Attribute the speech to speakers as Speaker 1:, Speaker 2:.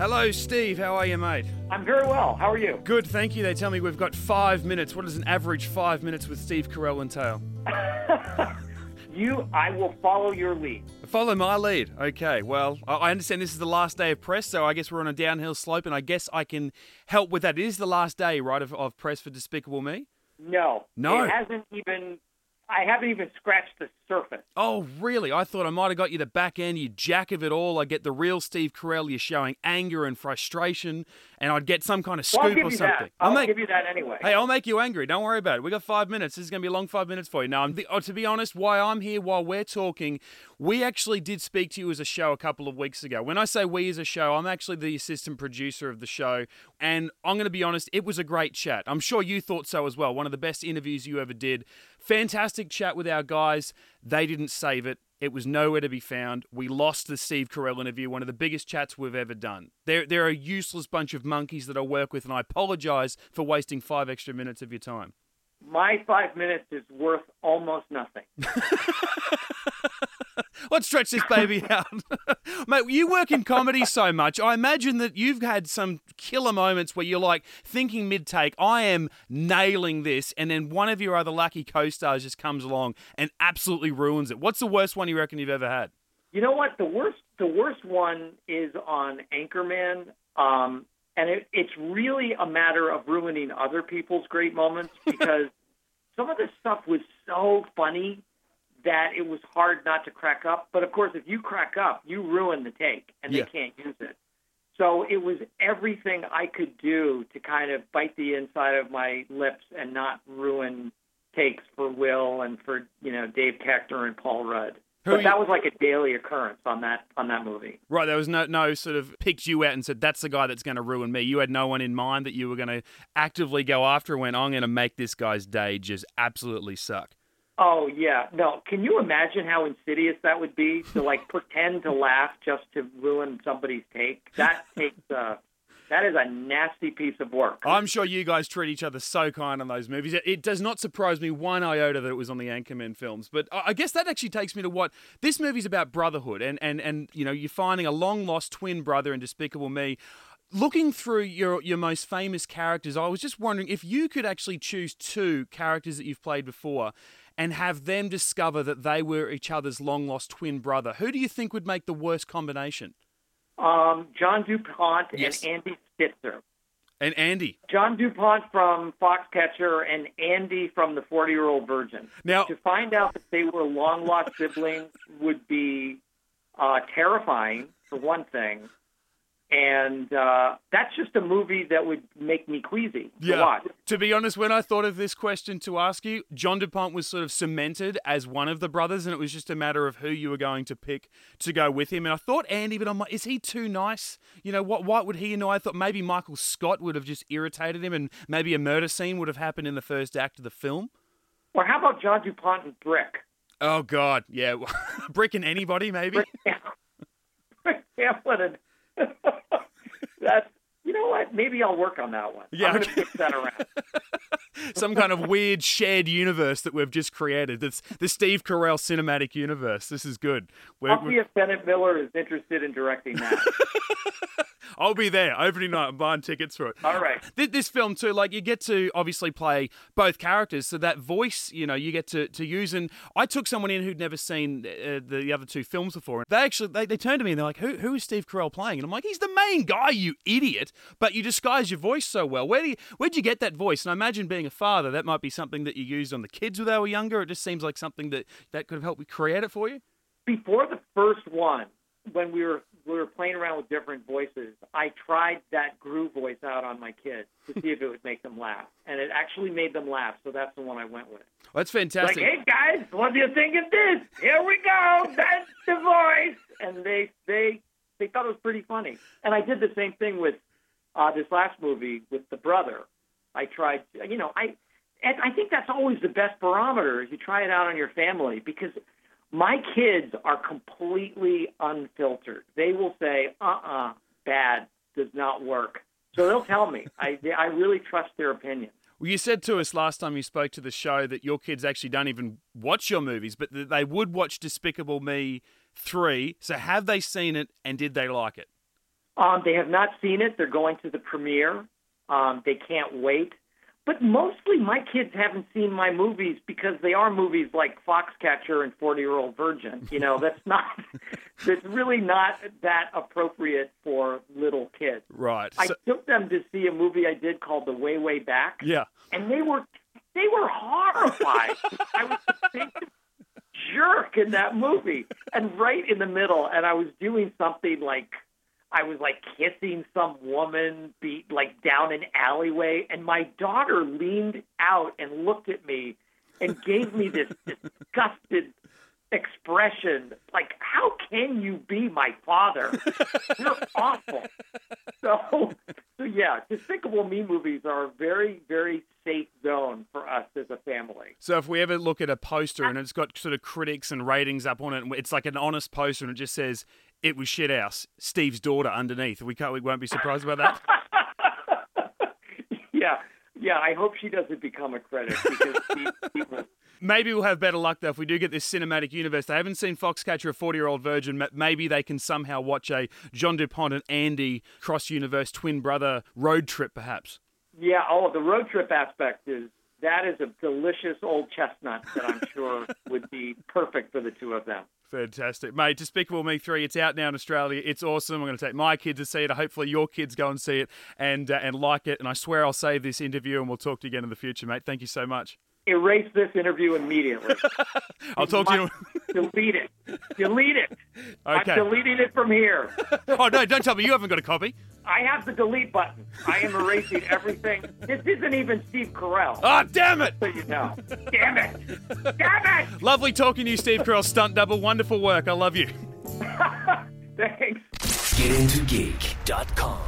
Speaker 1: Hello, Steve. How are you, mate?
Speaker 2: I'm very well. How are you?
Speaker 1: Good, thank you. They tell me we've got five minutes. What does an average five minutes with Steve Carell entail?
Speaker 2: you, I will follow your lead.
Speaker 1: Follow my lead. Okay, well, I I understand this is the last day of press, so I guess we're on a downhill slope, and I guess I can help with that. It is the last day, right, of, of press for Despicable Me?
Speaker 2: No.
Speaker 1: No.
Speaker 2: It hasn't even, I haven't even scratched the surface.
Speaker 1: Oh, really? I thought I might have got you the back end, you jack of it all. I get the real Steve Carell. You're showing anger and frustration, and I'd get some kind of
Speaker 2: Well, I'll
Speaker 1: scoop
Speaker 2: give
Speaker 1: or something.
Speaker 2: that. I'll
Speaker 1: make,
Speaker 2: give you that anyway.
Speaker 1: Hey, I'll make you angry. Don't worry about it. We got five minutes. This is going to be a long five minutes for you. Now, I'm the, oh, to be honest, why I'm here while we're talking, we actually did speak to you as a show a couple of weeks ago. When I say we as a show, I'm actually the assistant producer of the show, and I'm going to be honest, it was a great chat. I'm sure you thought so as well. One of the best interviews you ever did. Fantastic chat with our guys. They didn't save it. It was nowhere to be found. We lost the Steve Carell interview, one of the biggest chats we've ever done. They're, they're a useless bunch of monkeys that I work with, and I apologize for wasting five extra minutes of your time.
Speaker 2: My five minutes is worth almost nothing.
Speaker 1: Let's stretch this baby out. Mate, you work in comedy so much. I imagine that you've had some killer moments where you're like thinking mid take, I am nailing this, and then one of your other lucky co stars just comes along and absolutely ruins it. What's the worst one you reckon you've ever had?
Speaker 2: You know what? The worst, the worst one is on Anchorman. Um, and it, it's really a matter of ruining other people's great moments because some of this stuff was so funny that it was hard not to crack up. But of course, if you crack up, you ruin the take, and
Speaker 1: Yeah.
Speaker 2: they can't use it. So it was everything I could do to kind of bite the inside of my lips and not ruin takes for Will and for you know Dave Koechner and Paul Rudd.
Speaker 1: Who
Speaker 2: but that was like a daily occurrence on that on that movie.
Speaker 1: Right, there was no no sort of picked you out and said that's the guy that's going to ruin me. You had no one in mind that you were going to actively go after. and Went, I'm going to make this guy's day just absolutely suck.
Speaker 2: Oh yeah, no. Can you imagine how insidious that would be to like pretend to laugh just to ruin somebody's take? That takes uh, that is a nasty piece of work.
Speaker 1: I'm sure you guys treat each other so kind on those movies. It, does not surprise me one iota that it was on the Anchorman films. But I I guess that actually takes me to what this movie's about brotherhood and, and, and you know, you're finding a long lost twin brother in Despicable Me. Looking through your your most famous characters, I was just wondering if you could actually choose two characters that you've played before and have them discover that they were each other's long lost twin brother. Who do you think would make the worst combination?
Speaker 2: Um, John DuPont
Speaker 1: Yes.
Speaker 2: and Andy Stitzer.
Speaker 1: And Andy.
Speaker 2: John DuPont from Foxcatcher and Andy from The 40 Year Old Virgin.
Speaker 1: Now,
Speaker 2: To find out that they were long lost siblings would be uh, terrifying, for one thing. And uh, that's just a movie that would make me queasy to watch.
Speaker 1: To be honest, when I thought of this question to ask you, John DuPont was sort of cemented as one of the brothers, and it was just a matter of who you were going to pick to go with him. And I thought Andy, but I'm like, is he too nice? You know, what what would he know? I thought maybe Michael Scott would have just irritated him, and maybe a murder scene would have happened in the first act of the film.
Speaker 2: Or how about John DuPont and Brick?
Speaker 1: Oh God, yeah, Brick and anybody maybe.
Speaker 2: Brick Brick Tamland and that's you know what? Maybe I'll work on that one.
Speaker 1: Yeah,
Speaker 2: I'm
Speaker 1: okay.
Speaker 2: that around.
Speaker 1: Some kind of weird shared universe that we've just created. It's the Steve Carell cinematic universe. This is good. We're-
Speaker 2: I'll see if Bennett Miller is interested in directing that.
Speaker 1: I'll be there opening night. I'm buying tickets for it.
Speaker 2: All right.
Speaker 1: Th- This film too, like you get to obviously play both characters, so that voice, you know, you get to, to use. And I took someone in who'd never seen uh, the other two films before. They actually they, they turned to me and they're like, "Who who is Steve Carell playing?" And I'm like, "He's the main guy, you idiot!" But you disguise your voice so well. Where do you, where'd you get that voice? And I imagine being a father, that might be something that you used on the kids when they were younger. It just seems like something that that could have helped me create it for you.
Speaker 2: Before the first one, when we were we were playing around with different voices, I tried that Gru voice out on my kids to see if it would make them laugh, and it actually made them laugh. So that's the one I went with.
Speaker 1: Well, that's fantastic.
Speaker 2: Like, hey guys, what do you think of this? Here we go. That's the voice. And they they they thought it was pretty funny. And I did the same thing with uh, this last movie with the brother. I tried, you know, I and I think that's always the best barometer is you try it out on your family because my kids are completely unfiltered. They will say, "Uh-uh, bad, does not work." So they'll tell me. I I really trust their opinion.
Speaker 1: Well, you said to us last time you spoke to the show that your kids actually don't even watch your movies, but that they would watch Despicable Me 3. So have they seen it and did they like it?
Speaker 2: Um, they have not seen it. They're going to the premiere. Um, they can't wait. But mostly my kids haven't seen my movies because they are movies like Foxcatcher and 40 Year Old Virgin. You know, that's not, that's really not that appropriate for little kids.
Speaker 1: Right.
Speaker 2: I
Speaker 1: So-
Speaker 2: took them to see a movie I did called The Way, Way Back.
Speaker 1: yeah.
Speaker 2: And they were, they were horrified. I was the jerk in that movie. And right in the middle, and I was doing something like, I was like kissing some woman, be like down an alleyway, and my daughter leaned out and looked at me and gave me this disgusted expression, like, "How can you be my father? You're awful." So, so yeah, Despicable Me movies are a very, very safe zone for us as a family.
Speaker 1: So if we ever look at a poster and it's got sort of critics and ratings up on it, and it's like an honest poster and it just says it was shit house, Steve's daughter underneath. We can't, we won't be surprised about that.
Speaker 2: yeah, yeah. I hope she doesn't become a critic because she, she was
Speaker 1: Maybe we'll have better luck though if we do get this cinematic universe. They haven't seen Foxcatcher, a forty-year-old virgin. Maybe they can somehow watch a John Dupont and Andy cross-universe twin brother road trip, perhaps.
Speaker 2: Yeah, oh, the road trip aspect is that is a delicious old chestnut that I'm sure would be perfect for the two of them.
Speaker 1: Fantastic, mate. Despicable Me Three. It's out now in Australia. It's awesome. I'm going to take my kids to see it. Hopefully, your kids go and see it and uh, and like it. And I swear I'll save this interview and we'll talk to you again in the future, mate. Thank you so much.
Speaker 2: Erase this interview immediately.
Speaker 1: I'll talk to you.
Speaker 2: Delete it. Delete it.
Speaker 1: Okay.
Speaker 2: I'm deleting it from here.
Speaker 1: oh no! Don't tell me you haven't got a copy.
Speaker 2: I have the delete button. I am erasing everything. This isn't even Steve Carell.
Speaker 1: Ah, damn it!
Speaker 2: So you know. Damn it. Damn it.
Speaker 1: Lovely talking to you, Steve Carell, stunt double. Wonderful work. I love you.
Speaker 2: Thanks.
Speaker 3: GetIntoGeek.com.